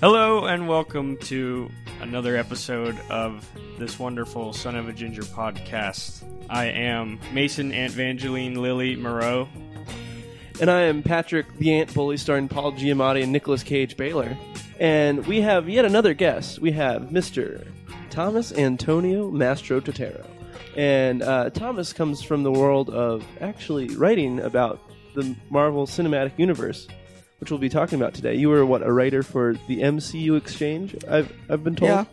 Hello and welcome to another episode of this wonderful Son of a Ginger podcast. I am Mason Aunt Vangeline Lily Moreau. And I am Patrick the Ant Bully starring Paul Giamatti and Nicolas Cage Baylor. And we have yet another guest. We have Mr. Thomas Antonio Mastro Totero. And uh, Thomas comes from the world of actually writing about the Marvel Cinematic Universe, which we'll be talking about today. You were what a writer for the MCU Exchange? I've I've been told. Yeah,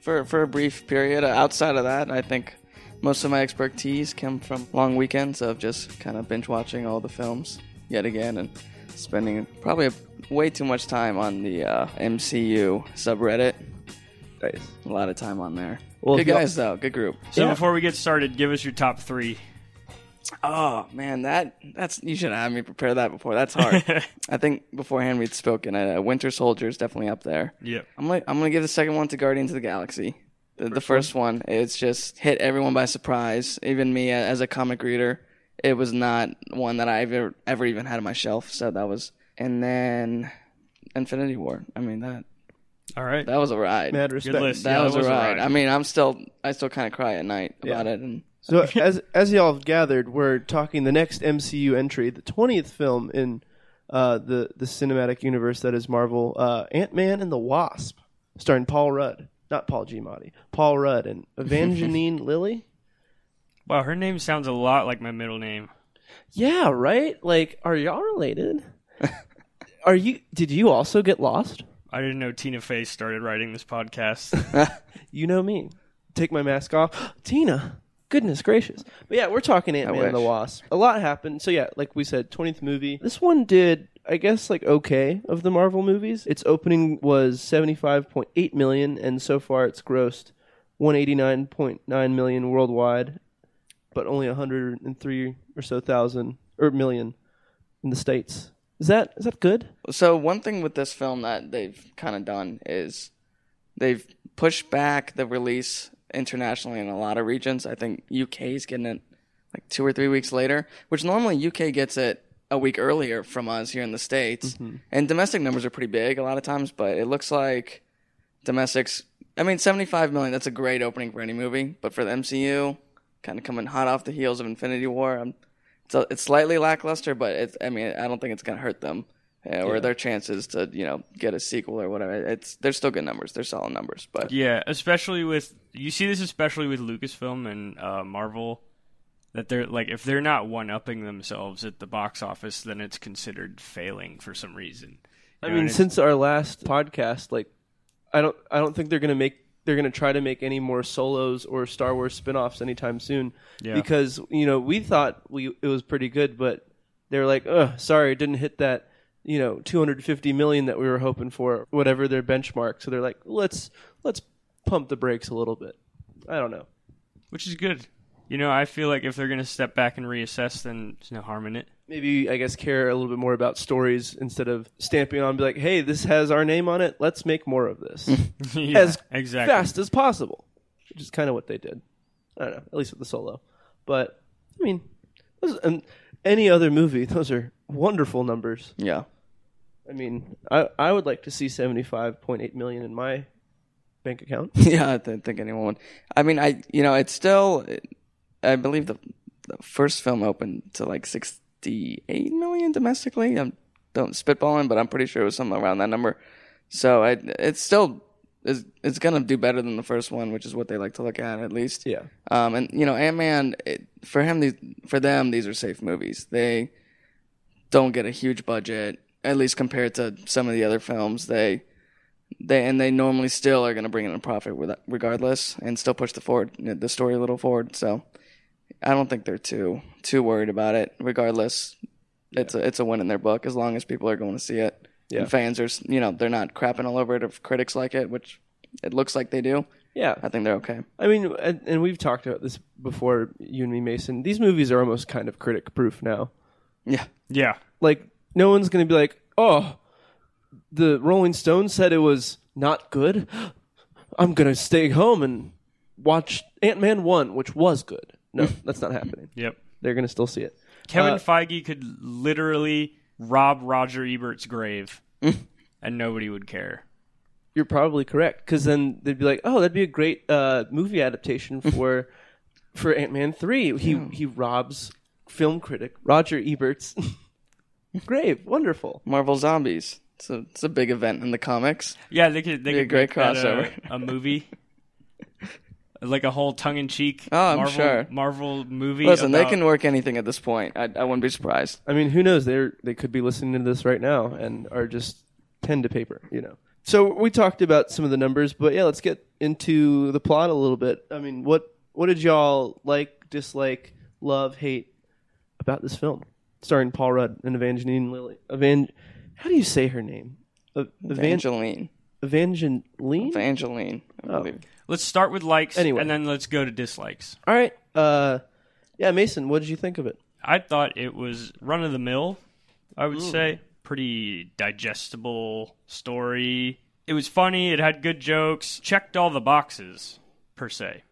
for for a brief period. Uh, outside of that, I think most of my expertise come from long weekends of just kind of binge watching all the films yet again and spending probably a, way too much time on the uh, MCU subreddit. Nice. A lot of time on there. Well, good guys though, good group. So Yeah. before we get started, give us your top three. Oh man, that that's you should have had me prepare that before. That's hard. I think beforehand we'd spoken. Uh, Winter Soldier is definitely up there. Yep. I'm gonna I'm gonna give the second one to Guardians of the Galaxy. The, the first one, it's just hit everyone by surprise. Even me as a comic reader, it was not one that I've ever ever even had on my shelf. So that was, and then Infinity War. I mean that All right. that was a ride. Mad respect. Good list. that Yeah, was, that a ride. I mean, I'm still I still kind of cry at night about it. And So as as y'all have gathered, we're talking the next MCU entry, the twentieth film in uh, the the cinematic universe that is Marvel, uh, Ant Man and the Wasp, starring Paul Rudd, not Paul Giamatti, Paul Rudd and Evangeline Lilly. Wow, her name sounds a lot like my middle name. Yeah, right. Like, are y'all related? are you? Did you also get lost? I didn't know Tina Fey started writing this podcast. You know me. Take my mask off, Tina. Goodness gracious. But yeah, we're talking Ant Man and the wish. Wasp. A lot happened. So yeah, like we said, 20th movie. This one did, I guess, like okay of the Marvel movies. Its opening was 75.8 million, and so far it's grossed 189.9 million worldwide, but only 103 or so thousand or million in the states. Is that is that good? So one thing with this film that they've kind of done is they've pushed back the release internationally in a lot of regions. I think UK is getting it like two or three weeks later, which normally UK gets it a week earlier from us here in the states. And domestic numbers are pretty big a lot of times, but it looks like domestics. I mean, seventy-five million. That's a great opening for any movie, but for the MCU, kind of coming hot off the heels of Infinity War, um, it's, a, it's slightly lackluster. But it's. I mean, I don't think it's gonna hurt them uh, or their chances to you know get a sequel or whatever. It's they're still good numbers. They're solid numbers, but yeah, especially with you see this especially with Lucasfilm and uh, Marvel that they're like if they're not one upping themselves at the box office, then it's considered failing for some reason. I You know, mean, since our last podcast, like, I don't, I don't think they're gonna make, they're gonna try to make any more solos or Star Wars spin-offs anytime soon, Yeah. because you know we thought we it was pretty good, but they're like, ugh, sorry, it didn't hit that, you know, 250 million that we were hoping for, whatever their benchmark. So they're like, let's let's pump the brakes a little bit. I don't know. which is good. You know, I feel like if they're going to step back and reassess, then there's no harm in it. Maybe I guess care a little bit more about stories instead of stamping on, be like, hey, this has our name on it. Let's make more of this. yeah, as exactly. fast as possible, which is kind of what they did. I don't know, at least with the solo. But I mean, those, and any other movie, those are wonderful numbers. yeah. I mean, I I would like to see seventy five point eight million in my bank account. yeah, I don't think anyone would. I mean, I you know, it's still. I believe the, the first film opened to like sixty-eight million domestically. I'm don't spitballing, but I'm pretty sure it was something around that number. So I, it's still is it's gonna do better than the first one, which is what they like to look at at least. Yeah, Um, and you know, Ant Man for him, these for them, these are safe movies. They don't get a huge budget, at least compared to some of the other films. They they and they normally still are going to bring in a profit regardless, and still push the forward the story a little forward. So I don't think they're too too worried about it. Regardless, it's a it's a win in their book as long as people are going to see it. Yeah. And fans are you know they're not crapping all over it if critics like it, which it looks like they do. yeah. I think they're okay. I mean, and, and we've talked about this before, you and me, Mason. These movies are almost kind of critic proof now. Yeah. Yeah, Like, no one's going to be like, oh, the Rolling Stones said it was not good. I'm going to stay home and watch Ant Man 1, which was good. No, that's not happening. yep. They're going to still see it. Kevin Uh, Feige could literally rob Roger Ebert's grave, and nobody would care. you're probably correct because then they'd be like, "Oh, that'd be a great uh, movie adaptation for for Ant Man three. He he robs film critic Roger Ebert's grave. Wonderful. Marvel Zombies. It's a, it's a big event in the comics. Yeah, they could they Be a could great make that crossover. A, a movie, like a whole tongue in cheek. Oh, I'm Marvel, sure. Marvel movie. Listen, they about- can work anything at this point. I, I wouldn't be surprised. I mean, who knows? They are they could be listening to this right now and are just pen to paper, you know. So we talked about some of the numbers, but yeah, let's get into the plot a little bit. I mean, what what did y'all like, dislike, love, hate about this film, starring Paul Rudd and Evangeline Lilly? Evan, how do you say her name? Evan- Evangeline. Evangeline. Evangeline. Oh. Let's start with likes, Anyway. and then let's go to dislikes. All right. Uh, yeah, Mason, what did you think of it? I thought it was run of the mill. I would Mm. say pretty digestible story. It was funny. It had good jokes. Checked all the boxes per se,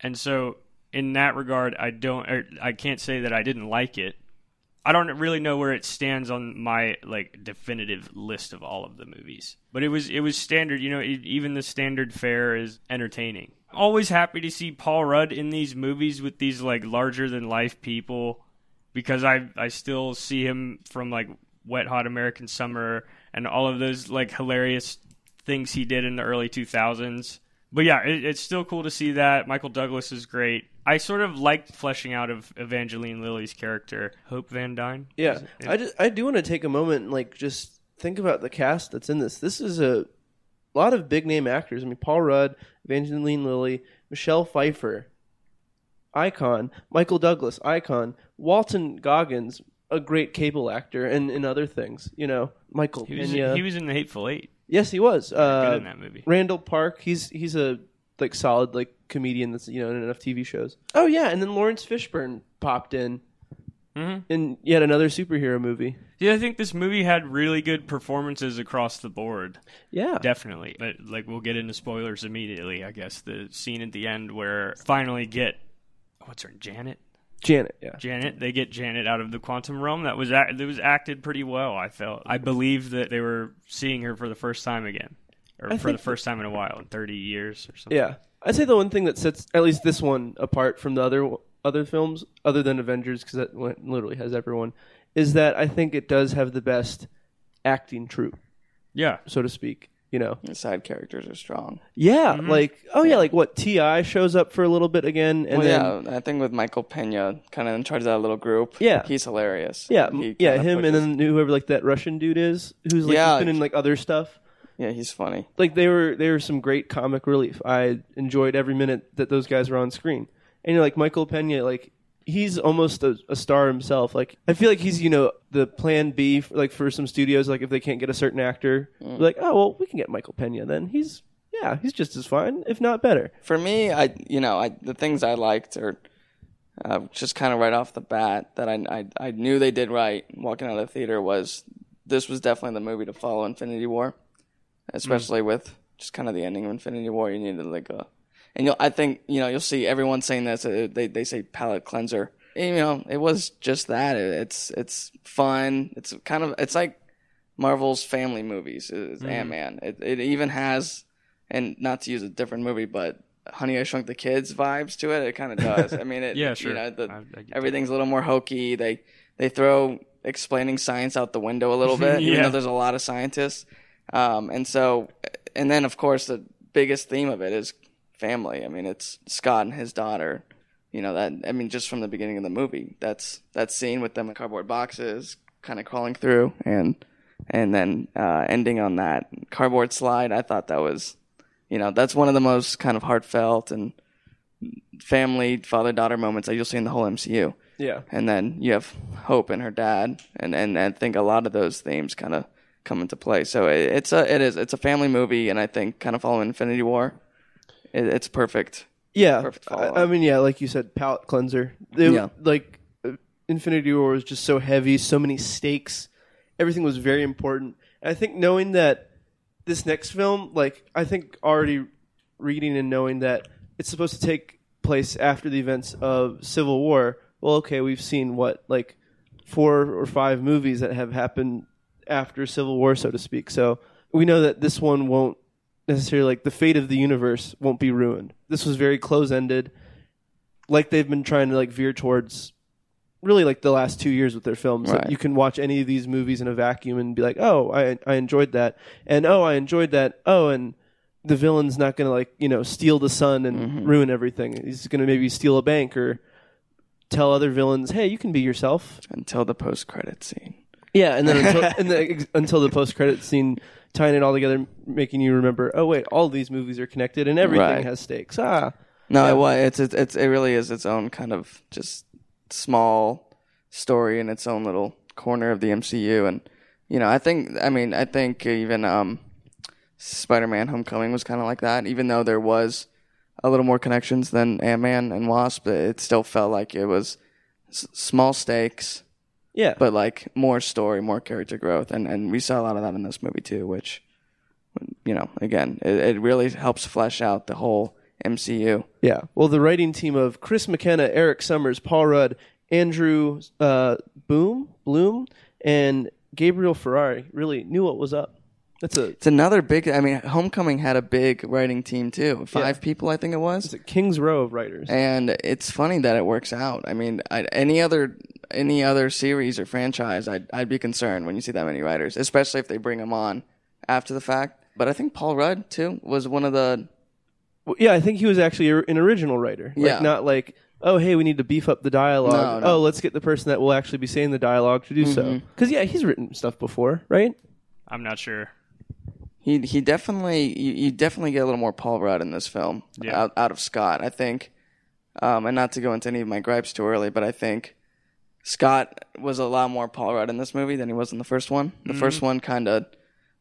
and so in that regard, I don't. er, I can't say that I didn't like it. I don't really know where it stands on my like definitive list of all of the movies, but it was it was standard. You know, e even the standard fare is entertaining. Always happy to see Paul Rudd in these movies with these like larger than life people because I I still see him from like Wet Hot American Summer and all of those like hilarious things he did in the early 2000s. But yeah, it, it's still cool to see that. Michael Douglas is great. I sort of liked fleshing out of Evangeline Lilly's character, Hope Van Dyne. Yeah, I just I do want to take a moment and like just think about the cast that's in this. This is a lot of big name actors. I mean, Paul Rudd, Evangeline Lilly, Michelle Pfeiffer, icon, Michael Douglas, icon, Walton Goggins, a great cable actor, and in other things. You know, Michael He was, Pena. he was in the Hateful Eight. yes, he was. Good Uh, in that movie. Randall Park. He's he's a like solid like comedian that's you know in enough TV shows. Oh yeah, and then Laurence Fishburne popped in Mhm. in yet another superhero movie. Yeah, I think this movie had really good performances across the board. Yeah, Definitely. But like we'll get into spoilers immediately, I guess. The scene at the end where finally get what's her name? Janet? Janet. Yeah. Janet, they get Janet out of the quantum realm. That was act- that was acted pretty well. I felt. I believe that they were seeing her for the first time again, or I for the first time in a while, in thirty years or something. Yeah, I'd say the one thing that sets at least this one apart from the other other films, other than Avengers, because that literally has everyone, is that I think it does have the best acting troupe, yeah. so to speak. You know, The side characters are strong. yeah, Mm-hmm. like oh yeah, like what T.I. shows up for a little bit again, and well, then yeah, I think with Michael Pena kind of in charge of that little group. Yeah. he's hilarious. yeah, He yeah, kinda him, and then whoever like that Russian dude is, who's like Yeah. he's been in like other stuff. Yeah, he's funny. Like they were, they were some great comic relief. I enjoyed every minute that those guys were on screen. And you're like Michael Pena, like he's almost a, a star himself. Like I feel like he's you know the plan B for, like for some studios. Like if they can't get a certain actor, Mm. like oh well we can get Michael Pena. Then he's yeah he's just as fine if not better. For me, I you know I the things I liked are uh, just kind of right off the bat that I, I I knew they did right walking out of the theater was this was definitely the movie to follow Infinity War, Mm. especially with just kind of the ending of Infinity War. You needed like a and you'll I think you know you'll see everyone saying this. uh, They they say palate cleanser. And, you know, it was just that. It, it's it's fun. It's kind of it's like Marvel's family movies. Uh, mm. Is Ant Man. It it even has and not to use a different movie, but Honey I Shrunk the Kids vibes to it. It kind of does. I mean, it, Yeah, sure. You know, the, I- I get that. everything's a little more hokey. They they throw explaining science out the window a little bit, even though there's a lot of scientists. Um, and so, and then of course the biggest theme of it is family. I mean, it's Scott and his daughter. You know that. I mean, just from the beginning of the movie, that's that scene with them in cardboard boxes, kind of crawling through, and and then uh, ending on that cardboard slide. I thought that was, you know, that's one of the most kind of heartfelt and family father daughter moments that you'll see in the whole MCU. Yeah, And then you have Hope and her dad, and and I think a lot of those themes kind of come into play. So it, it's a it is it's a family movie, and I think kind of following Infinity War, it, it's perfect. yeah. Perfect I. I mean yeah, like you said, palate cleanser. They- Yeah. like uh, Infinity War was just so heavy, so many stakes. Everything was very important. And I think knowing that this next film, like I think already reading and knowing that it's supposed to take place after the events of Civil War. Well, okay, we've seen what like four or five movies that have happened after Civil War, so to speak. So we know that this one won't necessarily like the fate of the universe won't be ruined. This was very close ended, like they've been trying to like veer towards. Really, like the last two years with their films, Like, you can watch any of these movies in a vacuum and be like, "Oh, I I enjoyed that," and "Oh, I enjoyed that." Oh, and the villain's not going to like you know steal the sun and Mm-hmm. ruin everything. He's going to maybe steal a bank or tell other villains, "Hey, you can be yourself." Until the post credit scene. Yeah, and then until, and then ex- until the post credit scene, tying it all together, making you remember, oh wait, all these movies are connected and everything Right. has stakes. Ah, No, it was. It's, it's it's it really is its own kind of just small story in its own little corner of the MCU, and you know, I think I mean I think even um, Spider-Man: Homecoming was kind of like that. Even though there was a little more connections than Ant-Man and Wasp, it still felt like it was s- small stakes, yeah, but like more story, more character growth, and and we saw a lot of that in this movie too, which you know, again, it, it really helps flesh out the whole MCU. yeah. Well, the writing team of Chris McKenna, Erik Sommers, Paul Rudd, Andrew uh, Boom, Bloom, and Gabriel Ferrari really knew what was up. That's a It's another big. I mean, Homecoming had a big writing team too. Five people, I think it was. it's a King's Row of writers. And it's funny that it works out. I mean, I, any other any other series or franchise, I'd I'd be concerned when you see that many writers, especially if they bring them on after the fact. But I think Paul Rudd too was one of the. Well, yeah, I think he was actually a- an original writer. Like, Yeah. Not like, oh, hey, we need to beef up the dialogue. No, no. Oh, let's get the person that will actually be saying the dialogue to do so. Mm-hmm. Because, yeah, he's written stuff before, right? I'm not sure. He he definitely you, you definitely get a little more Paul Rudd in this film Yeah. out out of Scott. I think, um, and not to go into any of my gripes too early, but I think Scott was a lot more Paul Rudd in this movie than he was in the first one. The first one kind of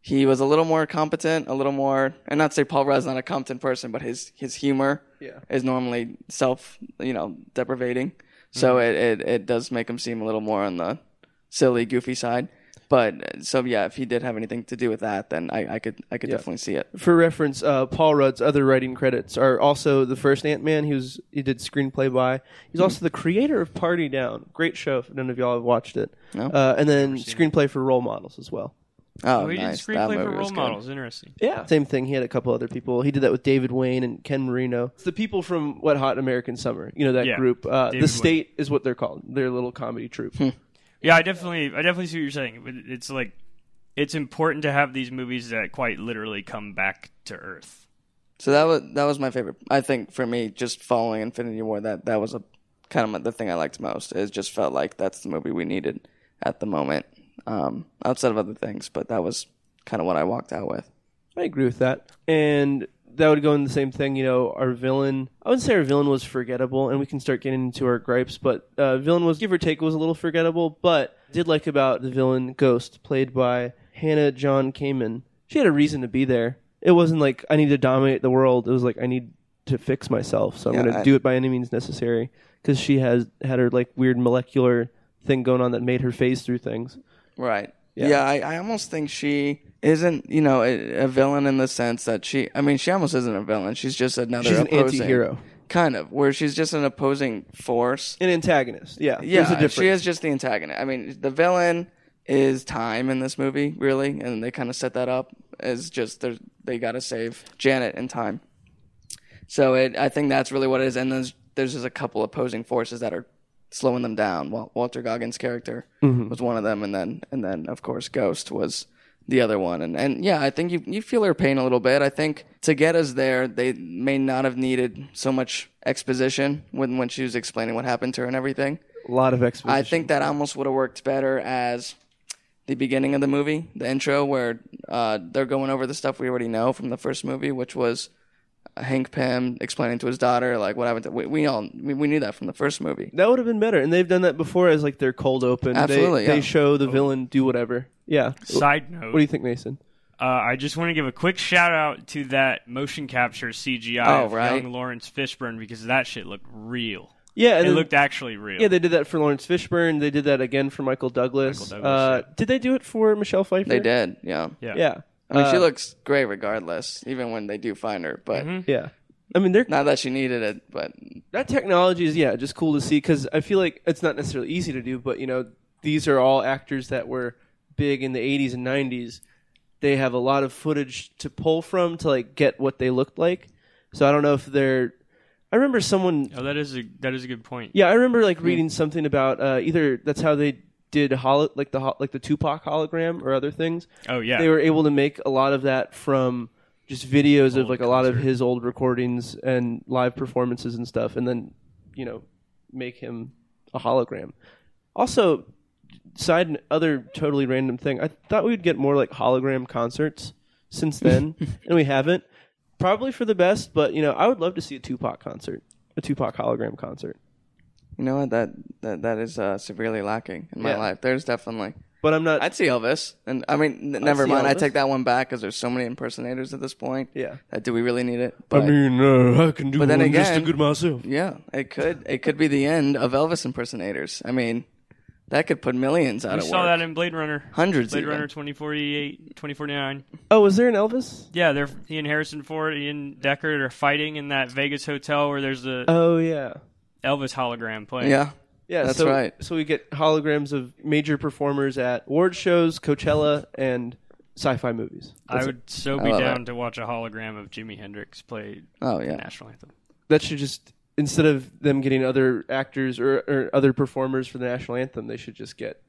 he was a little more competent, a little more, and not to say Paul Rudd's not a competent person, but his his humor Yeah. is normally self you know deprivating, so it, it it does make him seem a little more on the silly, goofy side. But uh, so yeah, if he did have anything to do with that, then I, I could I could definitely see it. For reference, uh, Paul Rudd's other writing credits are also the first Ant Man. He was he did screenplay by. He's also the creator of Party Down. Great show. If none of y'all have watched it. No. Uh, and then screenplay for Role Models as well. Oh, Oh, he nice. did That screenplay for movie was role good. models. Interesting. Yeah, same thing. He had a couple other people. He did that with David Wain and Ken Marino. It's the people from Wet Hot American Summer. You know that Yeah, group. Uh, David the Wain. State is what they're called. Their little comedy troupe. Yeah, I definitely, I definitely see what you're saying. But It's like it's important to have these movies that quite literally come back to Earth. So that was that was my favorite. I think for me, just following Infinity War, that that was a kind of my, the thing I liked most. It just felt like that's the movie we needed at the moment, um, outside of other things. But that was kind of what I walked out with. I agree with that. And that would go in the same thing. You know, our villain. I wouldn't say our villain was forgettable, and we can start getting into our gripes. But uh, villain was give or take was a little forgettable. But I did like about the villain Ghost, played by Hannah John Kamen. She had a reason to be there. It wasn't like I need to dominate the world. It was like I need to fix myself, so I'm Yeah, going to do it by any means necessary. Because she has had her like weird molecular thing going on that made her phase through things. Right. Yeah. Yeah, I, I almost think she isn't, you know, a, a villain in the sense that she. I mean, she almost isn't a villain. She's just another. She's an opposing, anti-hero. Kind of, where she's just an opposing force. An antagonist, yeah. Yeah, she is just the antagonist. I mean, the villain is time in this movie, really, and they kind of set that up as just they got to save Janet in time. So it, I think that's really what it is. And there's there's just a couple opposing forces that are slowing them down. Well, Walter Goggins' character mm-hmm. was one of them, and then and then of course Ghost was the other one. And and yeah, I think you you feel her pain a little bit. I think to get us there, they may not have needed so much exposition when when she was explaining what happened to her and everything. a lot of exposition. I think that almost would have worked better as the beginning of the movie, the intro, where uh, they're going over the stuff we already know from the first movie, which was Hank Pym explaining to his daughter like what happened. To, we, we all we, we knew that from the first movie. That would have been better, and they've done that before as like their cold open. Absolutely, they, they show the villain do whatever. Yeah. Side note: What do you think, Mason? Uh, I just want to give a quick shout out to that motion capture CGI Oh, of right. young Laurence Fishburne because that shit looked real. Yeah, It then- looked actually real. yeah, they did that for Laurence Fishburne. They did that again for Michael Douglas. Michael Douglas, uh, Did they do it for Michelle Pfeiffer? They did, yeah. yeah. Yeah. I mean, she Uh, looks great regardless, even when they do find her. But Yeah. I mean, they're not that she needed it, but that technology is yeah, just cool to see because I feel like it's not necessarily easy to do, but you know, these are all actors that were big in the '80s and '90s. they have a lot of footage to pull from to like get what they looked like. So I don't know if they're. I remember someone. Oh, that is a that is a good point. Yeah, I remember like reading something about uh, either that's how they did holo- like the like the Tupac hologram or other things. Oh yeah, They were able to make a lot of that from just videos of Old like a lot of his old recordings and live performances and stuff, and then you know make him a hologram. Also, side n- other totally random thing. I thought we'd get more like hologram concerts since then, and we haven't. Probably for the best, but you know, I would love to see a Tupac concert, a Tupac hologram concert. You know what? That that that is uh, severely lacking in my Yeah. life. There's definitely. But I'm not. I'd see Elvis, and I mean, n- never see mind. I take that one back because there's so many impersonators at this point. yeah. That do we really need it? But mean, uh, I can do But then one just again- as good myself. yeah, it could it could be the end of Elvis impersonators. I mean, that could put millions out we of saw that in Blade Runner. Hundreds. Blade even. Runner 2048, 2049. Oh, was there an Elvis? Yeah, they're Ian Harrison Ford, Ian Deckard are fighting in that Vegas hotel where there's the Oh yeah. Elvis hologram playing. Yeah, Yeah, That's so, right. So we get holograms of major performers at award shows, Coachella, and sci-fi movies. I That's it. would so be down it. to watch a hologram of Jimi Hendrix play Oh the yeah. national anthem. That should just instead of them getting other actors or, or other performers for the national anthem, they should just get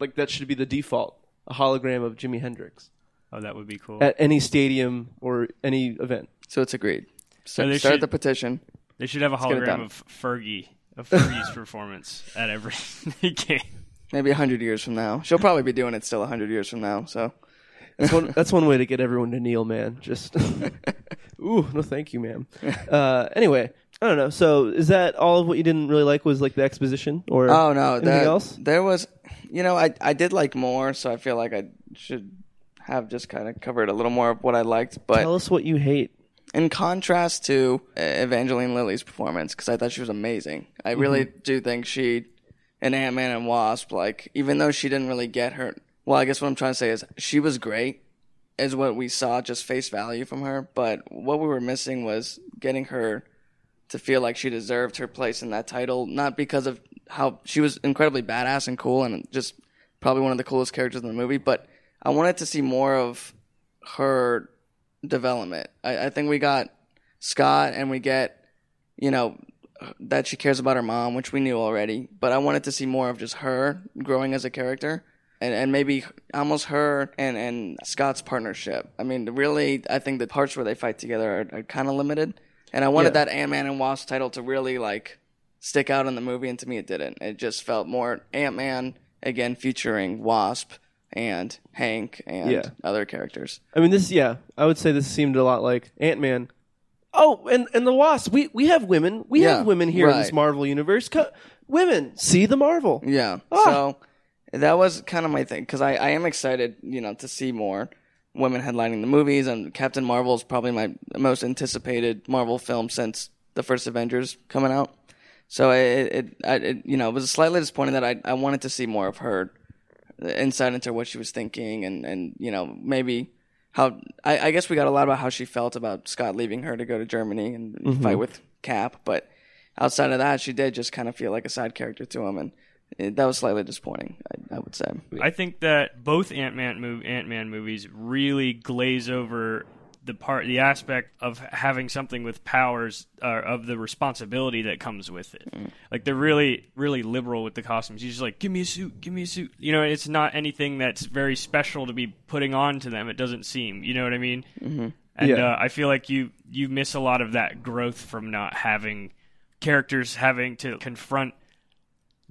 like that should be the default a hologram of Jimi Hendrix Oh, that would be cool. at any stadium or any event. So it's agreed. So Start, they start should- the petition. They should have a get it hologram of Fergie, of Fergie's performance at every game. Maybe a hundred years from now. She'll probably be doing it still a hundred years from now. So That's one. that's one way to get everyone to kneel, man. Just ooh, no, thank you, ma'am. Uh, anyway, I don't know. So is that all of what you didn't really like? Was like the exposition, or Oh no, anything that, else? there was, you know, I I did like more, so I feel like I should have just kind of covered a little more of what I liked. But Tell us what you hate. in contrast to uh, Evangeline Lilly's performance, because I thought she was amazing. I really do think she, and Ant Man and Wasp, like even though she didn't really get her, well, I guess what I'm trying to say is she was great, is what we saw just face value from her. But what we were missing was getting her to feel like she deserved her place in that title, not because of how she was incredibly badass and cool and just probably one of the coolest characters in the movie, but I wanted to see more of her development. I, I think we got Scott and we get, you know, that she cares about her mom, which we knew already, but I wanted to see more of just her growing as a character. And, and maybe almost her and, and Scott's partnership. I mean, really, I think the parts where they fight together are, are kind of limited. And I wanted Yeah. that Ant Man and Wasp title to really like stick out in the movie, and to me, it didn't. It just felt more Ant Man again, featuring Wasp and Hank and Yeah. other characters. I mean, this. Yeah, I would say this seemed a lot like Ant Man. Oh, and and the Wasp. We we have women. We Yeah, have women here in this. Marvel universe. Co- women see the Marvel. Yeah. Ah. So that was kind of my thing because I, I am excited, you know, to see more women headlining the movies, and Captain Marvel is probably my most anticipated Marvel film since the first Avengers coming out. So it, it, I, it you know, it was slightly disappointing that I, I wanted to see more of her uh, insight into what she was thinking, and, and you know, maybe how I, I guess we got a lot about how she felt about Scott leaving her to go to Germany and mm-hmm. fight with Cap, but outside of that, she did just kind of feel like a side character to him, and that was slightly disappointing. I, I would say. I think that both Ant Man mov- Ant Man movies really glaze over the part, the aspect of having something with powers, uh, of the responsibility that comes with it. Like they're really, really liberal with the costumes. You're just like, give me a suit, give me a suit. You know, it's not anything that's very special to be putting on to them. It doesn't seem. You know what I mean? Mm-hmm. And Yeah. uh, I feel like you you miss a lot of that growth from not having characters having to confront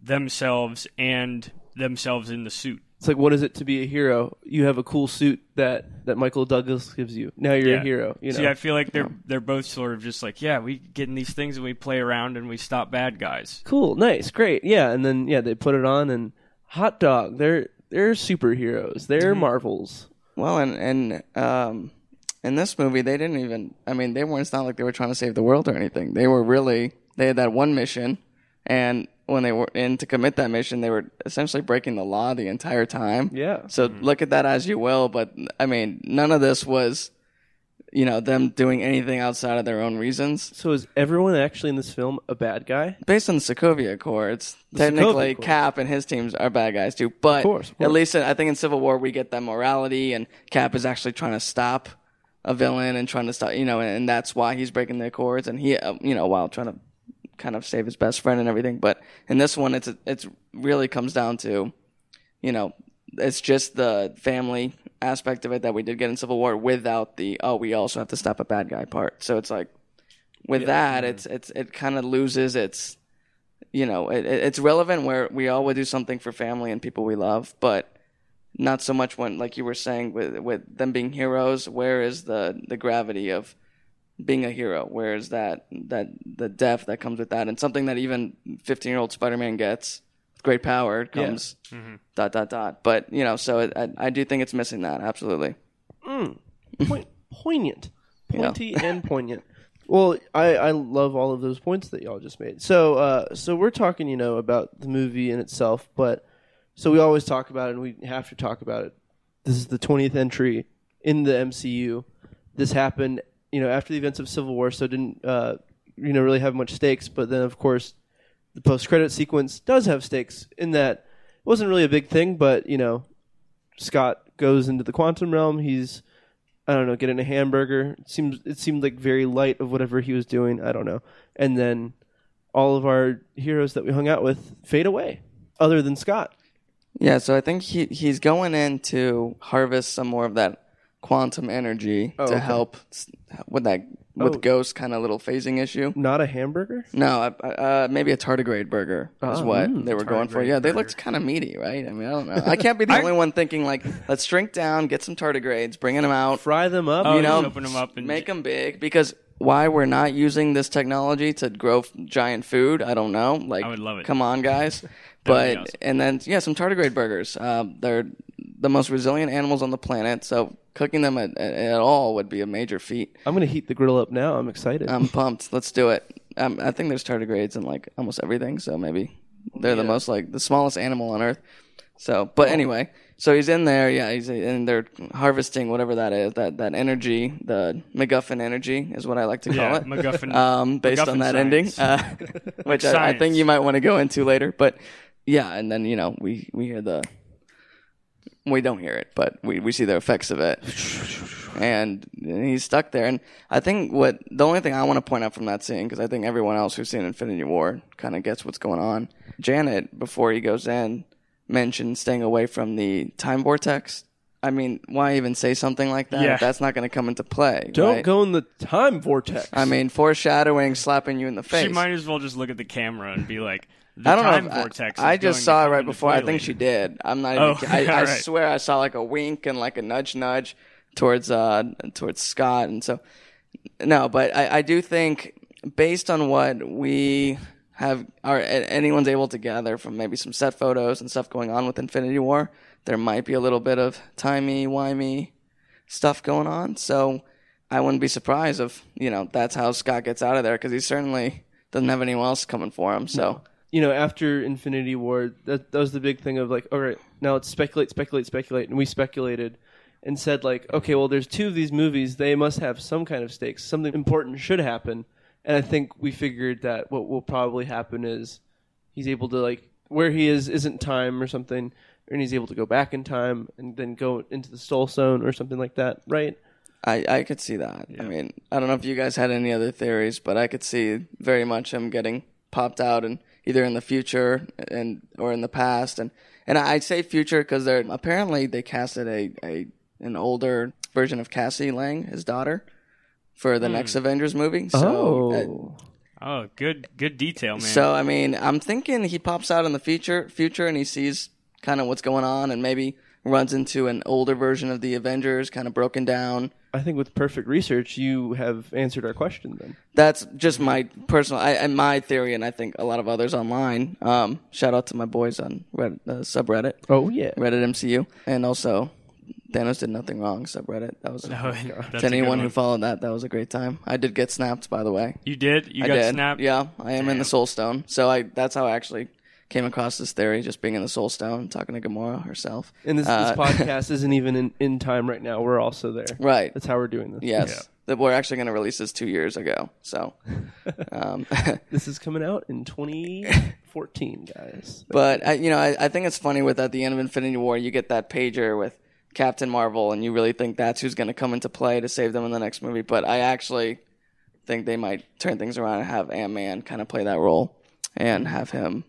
themselves and themselves in the suit. It's like, what is it to be a hero? You have a cool suit that that Michael Douglas gives you. Now you're Yeah. a hero. You know. See, I feel like they're they're both sort of just like, yeah, we get in these things and we play around and we stop bad guys. cool, nice, great, yeah. And then yeah, they put it on and hot dog. They're they're superheroes. They're Marvels. Well, and and um, in this movie, they didn't even. I mean, they weren't. It's not like they were trying to save the world or anything. They were really. They had that one mission, and when they were in to commit that mission, they were essentially breaking the law the entire time. Yeah. So look at that as you will, but I mean, none of this was you know them doing anything outside of their own reasons. So is everyone actually in this film a bad guy? Based on the Sokovia Accords, Sokovia technically Accords. Cap and his teams are bad guys too. But course, of at least in, I think in Civil War we get that morality, and Cap is actually trying to stop a villain and trying to stop, you know, and, and that's why he's breaking the Accords, and he, uh, you know, while trying to kind of save his best friend and everything. But in this one, it's it's really comes down to, you know, it's just the family aspect of it that we did get in Civil War without the oh we also have to stop a bad guy part. So it's like with that, mm-hmm. it's it's it kind of loses its you know it- it's relevant where we all would do something for family and people we love, but not so much when like you were saying with with them being heroes. Where is the the gravity of being a hero? Where is that that the depth that comes with that, and something that even fifteen year old Spider Man gets with great power comes dot dot dot. But you know, so it, I, I do think it's missing that absolutely. Point, poignant, pointy and poignant. Well, I, I love all of those points that y'all just made. So uh, so we're talking, you know, about the movie in itself, but so we always talk about it, and we have to talk about it. This is the twentieth entry in the MCU. This happened, you know, after the events of Civil War, so didn't uh, you know really have much stakes. But then, of course, the post credit sequence does have stakes in that it wasn't really a big thing, but you know, Scott goes into the quantum realm. He's I don't know, getting a hamburger. It seems it seemed like very light of whatever he was doing. I don't know. And then all of our heroes that we hung out with fade away, other than Scott. Yeah, so I think he he's going in to harvest some more of that quantum energy Oh, to okay. help s- with that with Oh. Ghost kind of little phasing issue. Not a hamburger. No, uh, uh, maybe a tardigrade burger is Oh, what mm, they were going for. tardigrade Yeah, they burger. looked kind of meaty, right? I mean, I don't know. I can't be the I- only one thinking like, let's shrink down, get some tardigrades, bringing them out, Fry them up. Oh, you know, just open 'em up and- make them big. Because why we're not using this technology to grow f- giant food, I don't know. Like, I would love it. Come on, guys. But awesome. and then yeah, some tardigrade burgers. Um, they're the most resilient animals on the planet, so cooking them at, at, at all would be a major feat. I'm gonna heat the grill up now. I'm excited. I'm pumped. Let's do it. Um, I think there's tardigrades in like almost everything, so maybe they're the most like the smallest animal on Earth. So, but anyway, so he's in there, yeah, he's in they're harvesting whatever that is, that that energy, the MacGuffin energy is what I like to call Yeah, it. MacGuffin. um, based MacGuffin on that science. ending, uh, which I, I think you might want to go into later. But yeah, and then you know we we hear the we don't hear it, but we, we see the effects of it. And he's stuck there. And I think what the only thing I want to point out from that scene, because I think everyone else who's seen Infinity War kind of gets what's going on. Janet, before he goes in, mentioned staying away from the time vortex. I mean, why even say something like that? Yeah. That's not going to come into play. Don't right? go in the time vortex. I mean, foreshadowing, slapping you in the face. she might as well just look at the camera and be like, the I don't know. vortex. I, I just saw it right before. I think she did. I'm not. Even, Oh, I, I swear I saw like a wink and like a nudge, nudge towards uh towards Scott, and so no. But I, I do think based on what we have, are anyone's able to gather from maybe some set photos and stuff going on with Infinity War, there might be a little bit of timey wimey stuff going on. So I wouldn't be surprised if you know that's how Scott gets out of there because he certainly doesn't have anyone else coming for him. So. you know, after Infinity War, that, that was the big thing of like, all right, now let's speculate, speculate, speculate, and we speculated and said like, okay, well, there's two of these movies, they must have some kind of stakes, something important should happen, and I think we figured that what will probably happen is he's able to like where he is isn't time or something, and he's able to go back in time and then go into the Soul Stone or something like that, right? I, I could see that. I mean, I don't know if you guys had any other theories, but I could see very much him getting popped out and either in the future and or in the past. And and I say future because they're apparently they casted a, a an older version of Cassie Lang, his daughter, for the next Avengers movie. So uh, oh, Oh, good, good detail, man. so I mean, I'm thinking he pops out in the future, future, and he sees kind of what's going on, and maybe runs into an older version of the Avengers, kind of broken down. I think with perfect research, you have answered our question then. That's just my personal, I, and my theory, and I think a lot of others online. Um, shout out to my boys on Reddit, uh, subreddit, Oh yeah, Reddit MCU, and also Thanos did nothing wrong subreddit. That was Oh, that's a to good anyone who followed that. That was a great time. I did get snapped, by the way. you did, you I got did. snapped. Yeah, I am in the Soul Stone. So I that's how I actually came across this theory, just being in the Soul Stone, talking to Gamora herself. And this, Uh, this podcast isn't even in, in time right now. We're also there. Right. That's how we're doing this. Yes. Yeah. that we're actually going to release this two years ago. So, um, This is coming out in 2014, guys. but I, you know, I, I think it's funny with at the end of Infinity War, you get that pager with Captain Marvel, and you really think that's who's going to come into play to save them in the next movie. But I actually think they might turn things around and have Ant Man kind of play that role and have him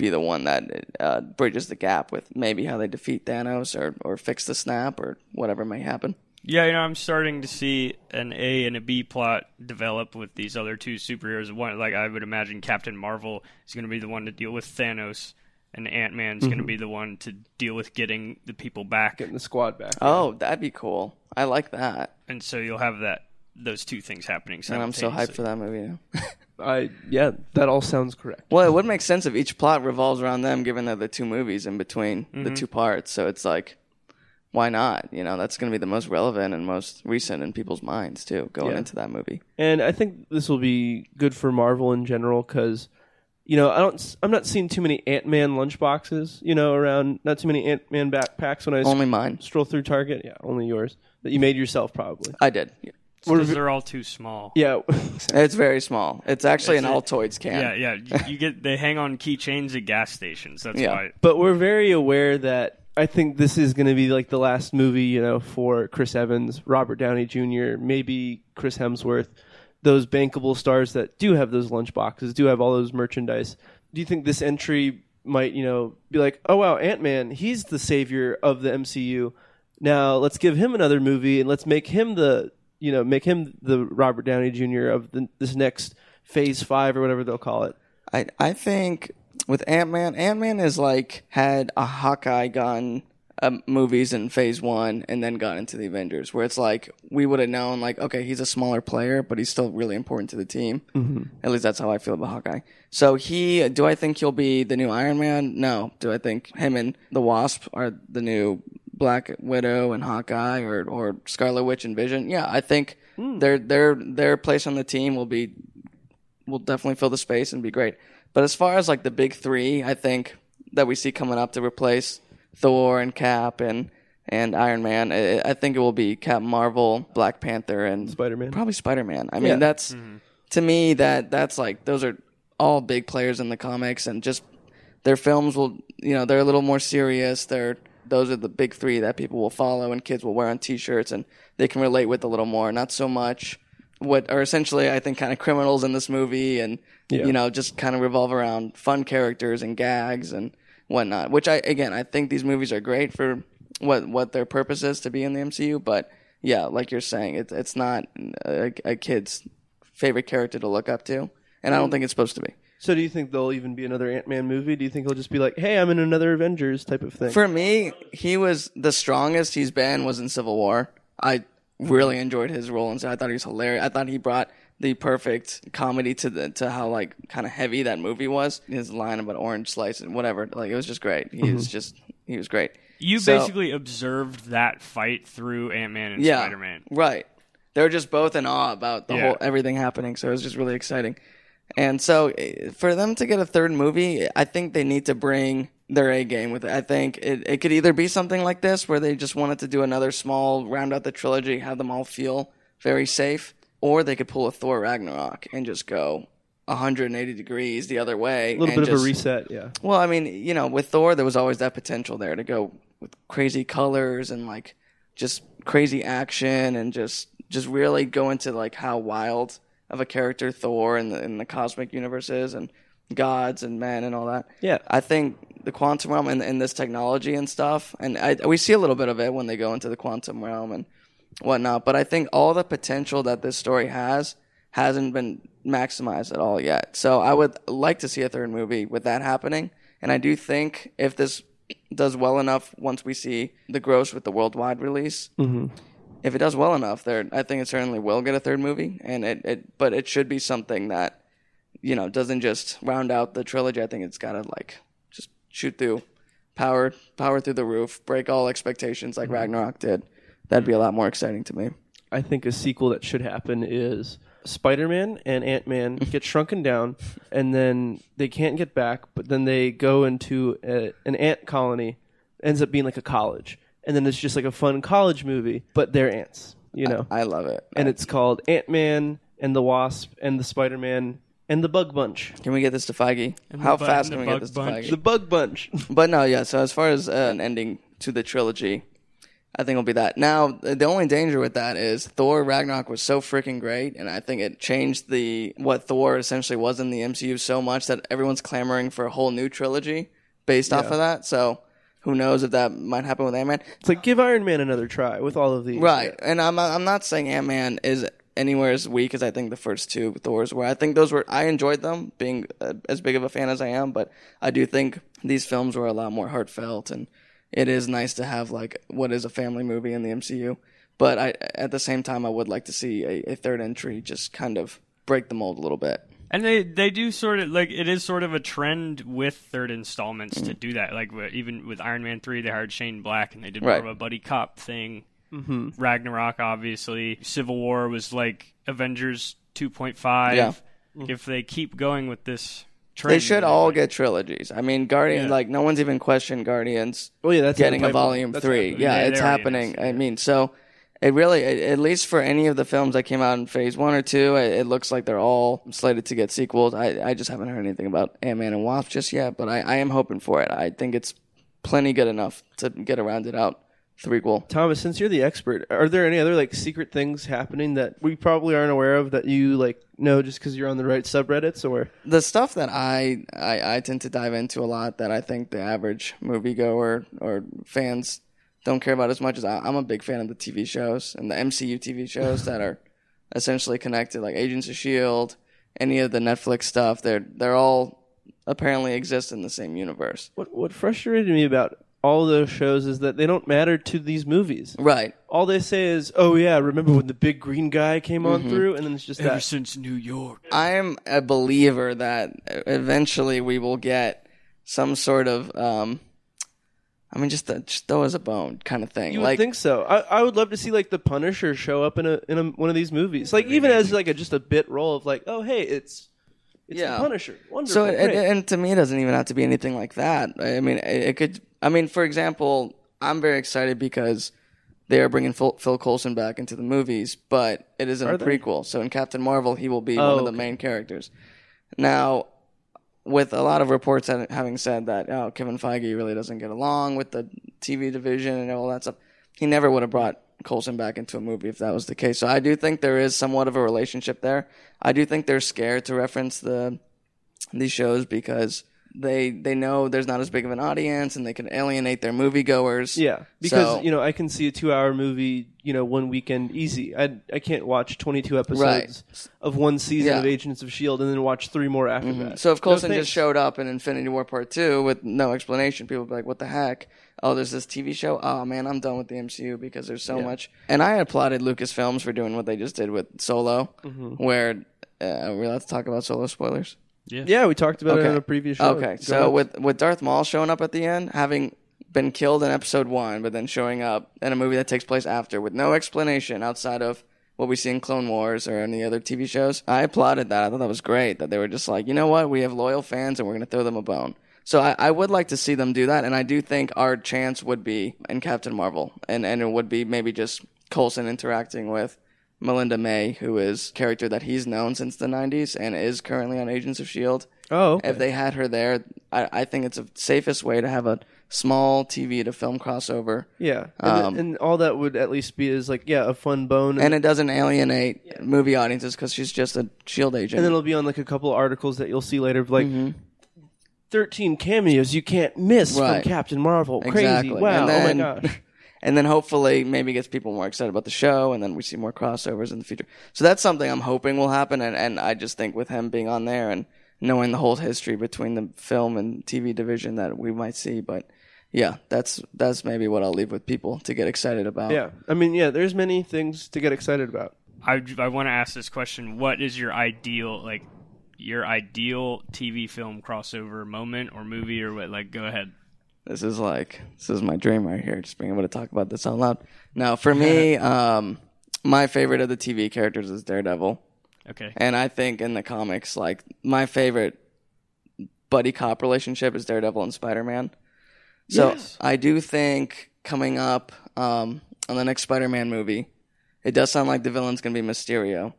be the one that uh, bridges the gap with maybe how they defeat Thanos or, or fix the snap or whatever may happen. Yeah, you know, I'm starting to see an A and a B plot develop with these other two superheroes. One, like I would imagine, Captain Marvel is going to be the one to deal with Thanos, and Ant Man's going to be the one to deal with getting the people back. Getting the squad back. Oh, that'd be cool. I like that. And so you'll have that those two things happening. And I'm so hyped for that movie. I yeah, that all sounds correct. well, it would make sense if each plot revolves around them, given that the two movies in between Mm-hmm. the two parts. So it's like, why not? You know, that's going to be the most relevant and most recent in people's minds too, going Yeah. into that movie. And I think this will be good for Marvel in general because, you know, I don't, I'm not seeing too many Ant Man lunchboxes, you know, around. Not too many Ant Man backpacks when I Only mine. stroll through Target. Yeah, only yours that you made yourself probably. I did. Because they're all too small. Yeah, It's very small. It's actually It's an a- Altoids can. Yeah, yeah. You, you get they hang on keychains at gas stations. That's Yeah. why. but we're very aware that I think this is going to be like the last movie, you know, for Chris Evans, Robert Downey Jr., maybe Chris Hemsworth, those bankable stars that do have those lunchboxes, do have all those merchandise. Do you think this entry might, you know, be like, oh wow, Ant Man, he's the savior of the MCU. Now let's give him another movie and let's make him the, you know, make him the Robert Downey Jr. of the, this next Phase Five or whatever they'll call it. I I think with Ant Man, Ant Man is like had a Hawkeye gun um, movies in Phase One, and then got into the Avengers, where it's like we would have known like okay, he's a smaller player, but he's still really important to the team. Mm-hmm. At least that's how I feel about Hawkeye. So he, do I think he'll be the new Iron Man? No. Do I think him and the Wasp are the new Black Widow and Hawkeye, or or Scarlet Witch and Vision? Yeah, I think hmm. their their their place on the team will be will definitely fill the space and be great. But as far as like the big three, I think that we see coming up to replace Thor and Cap and and Iron Man, I, I think it will be Cap Marvel, Black Panther, and Spider-Man. Probably Spider Man. I mean, Yeah. that's mm-hmm. to me that that's like those are all big players in the comics, and just their films will you know they're a little more serious. They're those are the big three that people will follow and kids will wear on T-shirts, and they can relate with a little more. Not so much what are essentially I think kind of criminals in this movie, and Yeah. you know just kind of revolve around fun characters and gags and whatnot. Which I again I think these movies are great for what what their purpose is to be in the MCU, but yeah, like you're saying, it, it's not a, a kid's favorite character to look up to, and I don't mm. think it's supposed to be. So do you think there'll even be another Ant Man movie? Do you think he'll just be like, "Hey, I'm in another Avengers" type of thing? For me, he was the strongest he's been was in Civil War. I really enjoyed his role, and so I thought he was hilarious. I thought he brought the perfect comedy to the to how like kind of heavy that movie was. His line about orange slice and whatever, like it was just great. He was mm-hmm. just he was great. You So- basically observed that fight through Ant Man and yeah, Spider Man. Right. They were just both in awe about the Yeah. whole everything happening, so it was just really exciting. And so eh, for them to get a third movie, I think they need to bring their A game with it. I think it, it could either be something like this where they just wanted to do another small round out the trilogy, have them all feel very safe, or they could pull a Thor Ragnarok and just go 180 degrees the other way. a little bit of a reset, yeah. well, I mean, you know, with Thor, there was always that potential there to go with crazy colors and like just crazy action and just just really go into like how wild of a character Thor in the in the cosmic universe is and gods and men and all that. Yeah. I think the quantum realm and, and this technology and stuff, and I, we see a little bit of it when they go into the quantum realm and whatnot. But I think all the potential that this story has hasn't been maximized at all yet. So I would like to see a third movie with that happening. And I do think if this does well enough once we see the gross with the worldwide release, mm-hmm. If it does well enough, there I think it certainly will get a third movie. And it, it but it should be something that you know doesn't just round out the trilogy. I think it's got to like just shoot through, power power through the roof, break all expectations like mm-hmm. Ragnarok did. That'd be a lot more exciting to me. I think a sequel that should happen is Spider Man and Ant Man get shrunken down, and then they can't get back, but then they go into a, an ant colony, ends up being like a college, and then it's just like a fun college movie, but they're ants. You know, I love it. and it's called Ant Man and the Wasp and the Spider Man and the Bug Bunch. Can we get this to Feige? And How the bu- fast and can the we get bug this bunch. to The Feige? Bug Bunch. But no, yeah. So as far as uh, an ending to the trilogy, I think it'll be that. Now, the only danger with that is Thor Ragnarok was so freaking great, and I think it changed the what Thor essentially was in the MCU so much that everyone's clamoring for a whole new trilogy based off Yeah. of that. So who knows if that might happen with Ant Man? it's like give Iron Man another try with all of these. Right, and I'm I'm not saying Ant Man is anywhere as weak as I think the first two Thors were. I think those were I enjoyed them, being uh, as big of a fan as I am, but I do think these films were a lot more heartfelt, and it is nice to have like what is a family movie in the MCU. But I at the same time, I would like to see a, a third entry just kind of break the mold a little bit. And they they do sort of like it is sort of a trend with third installments Mm-hmm. to do that. Like even with Iron Man three, they hired Shane Black and they did Right. more of a buddy cop thing. Mm-hmm. Ragnarok, obviously, Civil War was like Avengers two point five. Yeah. If they keep going with this trend, They should all get trilogies. I mean, Guardians Yeah. like no one's even questioned Guardians Oh yeah, that's getting a volume That's three. happening. Yeah, They- it's happening. announced it, I mean, so it really, at least for any of the films that came out in Phase One or Two, it, looks like they're all slated to get sequels. I, I just haven't heard anything about Ant Man and Wasp just yet, but I, I am hoping for it. I think it's plenty good enough to get a it out threequel. Thomas, since you're the expert, are there any other like secret things happening that we probably aren't aware of that you like know just because you're on the right subreddits or? the stuff that I, I I tend to dive into a lot that I think the average moviegoer or fans don't care about as much as I, I'm a big fan of the TV shows and the MCU TV shows that are essentially connected, like Agents of Shield, any of the Netflix stuff. They're they're all apparently exist in the same universe. What what frustrated me about all those shows is that they don't matter to these movies. Right. All they say is, "Oh yeah, remember when the big green guy came on through?" And then it's just ever that. since New York. I am a believer that eventually we will get some sort of um I mean just, the, just throw us a bone kind of thing. You like would think so. I, I would love to see like the Punisher show up in a in a, one of these movies, like even as like a just a bit role of like, oh hey, it's it's Yeah. the Punisher. Wonderful. So, and, great. and to me, it doesn't even have to be anything like that. I mean, it, it could. I mean, for example, I'm very excited because they are bringing Phil, Phil Coulson back into the movies, but it isn't a they? prequel. So in Captain Marvel, he will be Oh, one of the okay. main characters. Now, with a lot of reports having said that, oh, Kevin Feige really doesn't get along with the TV division and all that stuff, he never would have brought Coulson back into a movie if that was the case. So I do think there is somewhat of a relationship there. I do think they're scared to reference the these shows because they they know there's not as big of an audience and they can alienate their moviegoers. yeah, because So- you know I can see a two-hour movie, you know, one weekend easy. I I can't watch 22 episodes of one season Yeah. Mm-hmm. of Agents of Shield and then watch three more after that. So if No Coulson thanks. just showed up in Infinity War Part Two with no explanation, people would be like, "What the heck?" Oh, there's this TV show. Oh man, I'm done with the MCU because there's so much. And I applauded Lucasfilms for doing what they just did with Solo, Mm-hmm. where uh, we're allowed to talk about Solo spoilers. Yeah, we talked about it Okay. on a previous show. Okay, Go so ahead. with with Darth Maul showing up at the end, having been killed in Episode One, but then showing up in a movie that takes place after with no explanation outside of what we see in Clone Wars or any other TV shows, I applauded that. I thought that was great. That they were just like, you know what, we have loyal fans and we're going to throw them a bone. So I, I would like to see them do that, and I do think our chance would be in Captain Marvel, and and it would be maybe just Coulson interacting with Melinda May, who is a character that he's known since the '90s and is currently on Agents of Shield oh, okay. if they had her there, I, I think it's the safest way to have a small TV to film crossover, yeah, and, um, and all that would at least be is like yeah, a fun bone, and it doesn't alienate movie audiences because she's just a Shield agent. and it'll be on like a couple articles that you'll see later, of like Mm-hmm. thirteen cameos you can't miss Right. from Captain Marvel. Crazy! Exactly. Wow! And then- oh my gosh! and then hopefully maybe gets people more excited about the show, and then we see more crossovers in the future. So that's something I'm hoping will happen, and, and I just think with him being on there and knowing the whole history between the film and TV division that we might see, but. Yeah, that's that's maybe what I'll leave with people to get excited about. Yeah, I mean, yeah, there's many things to get excited about. I, I want to ask this question: What is your ideal like your ideal TV film crossover moment or movie or what? Like, go ahead. This is like this is my dream right here, just being able to talk about this out loud. Now, for me, um, my favorite of the TV characters is Daredevil, Okay. and I think in the comics, like my favorite buddy cop relationship is Daredevil and Spider Man. So Yes. I do think coming up um, on the next Spider Man movie, it does sound like the villain's going to be Mysterio.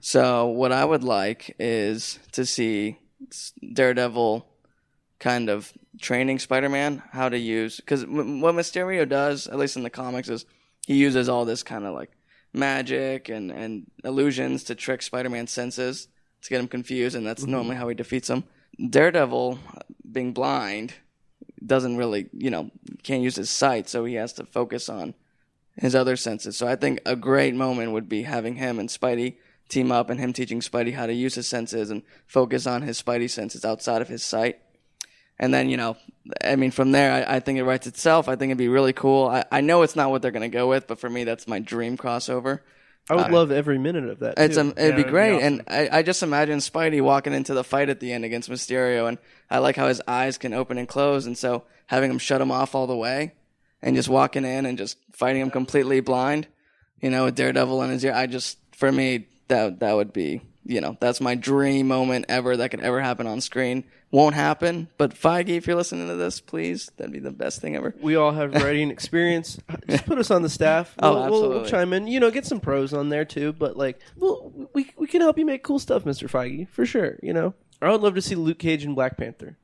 So what I would like is to see Daredevil kind of training Spider-Man how to use because what Mysterio does, at least in the comics, is he uses all this kind of like magic and and illusions to trick Spider-Man's senses to get him confused, and that's mm-hmm. normally how he defeats him. Daredevil, being blind, doesn't really, you know, can't use his sight, so he has to focus on his other senses. So I think a great moment would be having him and Spidey team up and him teaching Spidey how to use his senses and focus on his Spidey senses outside of his sight. And then, you know, I mean, from there, I, I think it writes itself. I think it'd be really cool. I, I know it's not what they're going to go with, but for me, that's my dream crossover. I would love every minute of that. It's um, it'd Yeah, be it'd be great, awesome. and I, I just imagine Spidey walking into the fight at the end against Mysterio, and I like how his eyes can open and close, and so having him shut him off all the way, and just walking in and just fighting him completely blind, you know, with Daredevil in his ear. I just, for me, that that would be, you know, that's my dream moment ever that could ever happen on screen. Won't happen, but Feige, if you're listening to this, please, that'd be the best thing ever. we all have writing experience. Just put us on the staff. Oh, We'll, we'll, we'll absolutely. chime in. You know, get some pros on there too. But like, well, we we can help you make cool stuff, Mister Feige, for sure. You know, I would love to see Luke Cage and Black Panther.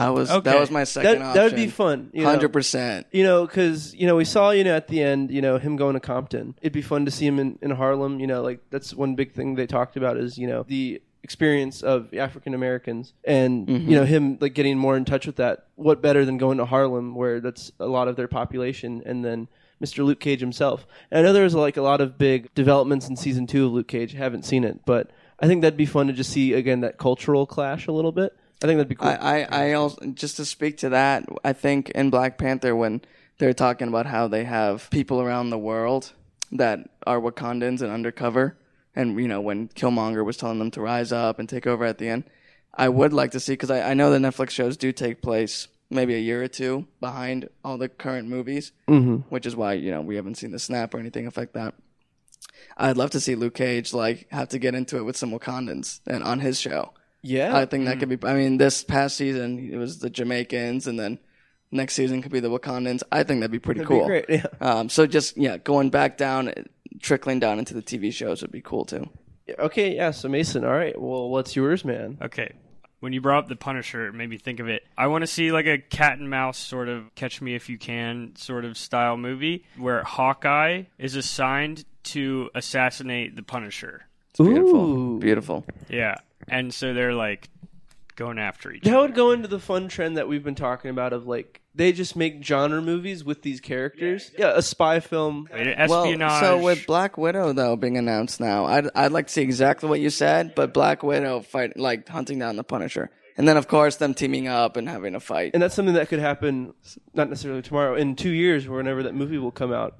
I was Okay. that was my second That option. that would be fun. Hundred percent. You know, because you know we saw you know at the end, you know him going to Compton. It'd be fun to see him in, in Harlem. You know, like that's one big thing they talked about is you know the experience of African Americans and mm-hmm. you know him like getting more in touch with that. What better than going to Harlem where that's a lot of their population, and then Mr. Luke Cage himself. And I know there's like a lot of big developments in season two of Luke Cage. haven't seen it, but I think that'd be fun to just see again that cultural clash a little bit. I think that'd be cool. I, I, I also just to speak to that, I think in Black Panther when they're talking about how they have people around the world that are Wakandans and undercover, and you know when Killmonger was telling them to rise up and take over at the end, I would like to see because I, I know the Netflix shows do take place maybe a year or two behind all the current movies, Mhm. which is why you know we haven't seen the snap or anything like that. I'd love to see Luke Cage like have to get into it with some Wakandans and on his show. Yeah, I think that could be. I mean, this past season it was the Jamaicans, and then next season could be the Wakandans. I think that'd be pretty that'd cool. be great. Yeah. Um, so just yeah, going back down, trickling down into the TV shows would be cool too. Okay, yeah. So Mason, all right. Well, what's yours, man? Okay. When you brought up the Punisher, it made me think of it. I want to see like a cat and mouse sort of catch me if you can sort of style movie where Hawkeye is assigned to assassinate the Punisher. It's beautiful, Ooh. beautiful. Yeah. And so they're like going after each other. That other. would go into the fun trend that we've been talking about of like they just make genre movies with these characters. Yeah, a spy film. Espionage. Well, so with Black Widow though being announced now, I'd I'd like to see exactly what you said, but Black Widow fight like hunting down the Punisher, and then of course them teaming up and having a fight. And that's something that could happen not necessarily tomorrow, in 2 years or whenever that movie will come out.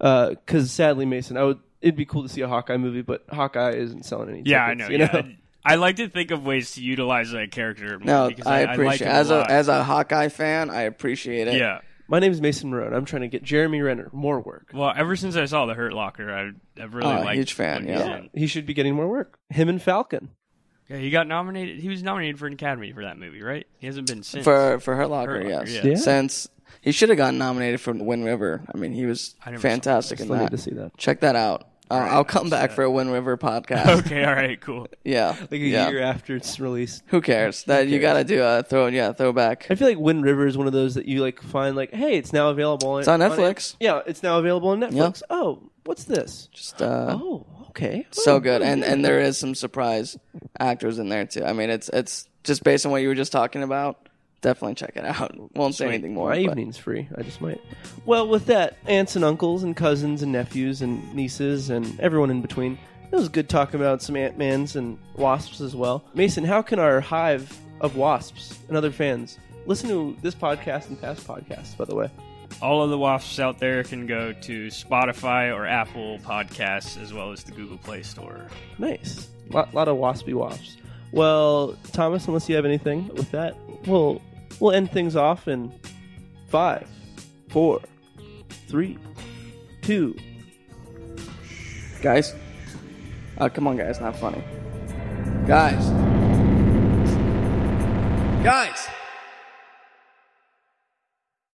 Uh cuz sadly Mason, I would it'd be cool to see a Hawkeye movie, but Hawkeye isn't selling any yeah, I tickets, know. you yeah. Know? I like to think of ways to utilize that character. more No, because I I, appreciate I like as him a lot. as a Hawkeye fan, I appreciate it. yeah. My name is Mason Marone. I'm trying to get Jeremy Renner more work. Well, ever since I saw the Hurt Locker, I, I've really Oh, liked. huge fan, yeah. He should be getting more work. Him and Falcon. Yeah, he got nominated. He was nominated for an Academy for that movie, right? He hasn't been since. For for Hurt Locker, Hurt Locker, yes. yeah. Yeah. Since he should have gotten nominated for Wind River. I mean, he was I never saw fantastic in Still need that. to see that. Check that out. Uh, Right, I'll come I'll back for a Wind River podcast. okay, all right, cool. Yeah, Like a yeah. year after it's released. Who cares? That you cares? got to do a throw. Yeah, throwback. I feel like Wind River is one of those that you like find like, hey, it's now available. On, It's on Netflix. yeah, it's now available on Netflix. Oh, what's this? Just uh, Oh, okay. so Oh, good, and and there is some surprise actors in there too. I mean, it's it's just based on what you were just talking about. Definitely check it out. Won't say Sweet. anything more. my but- evening's free. I just might. Well, with that, aunts and uncles and cousins and nephews and nieces and everyone in between. It was good talking about some ant mans and wasps as well. Mason, how can our hive of wasps and other fans listen to this podcast and past podcasts? By the way, All of the wasps out there can go to Spotify or Apple Podcasts as well as the Google Play Store. Nice. Lot, lot of waspy wasps. Well, Thomas, unless you have anything with that, we'll we'll end things off in five, four, three, two. guys. Uh, come on, guys, not funny. Guys. Guys.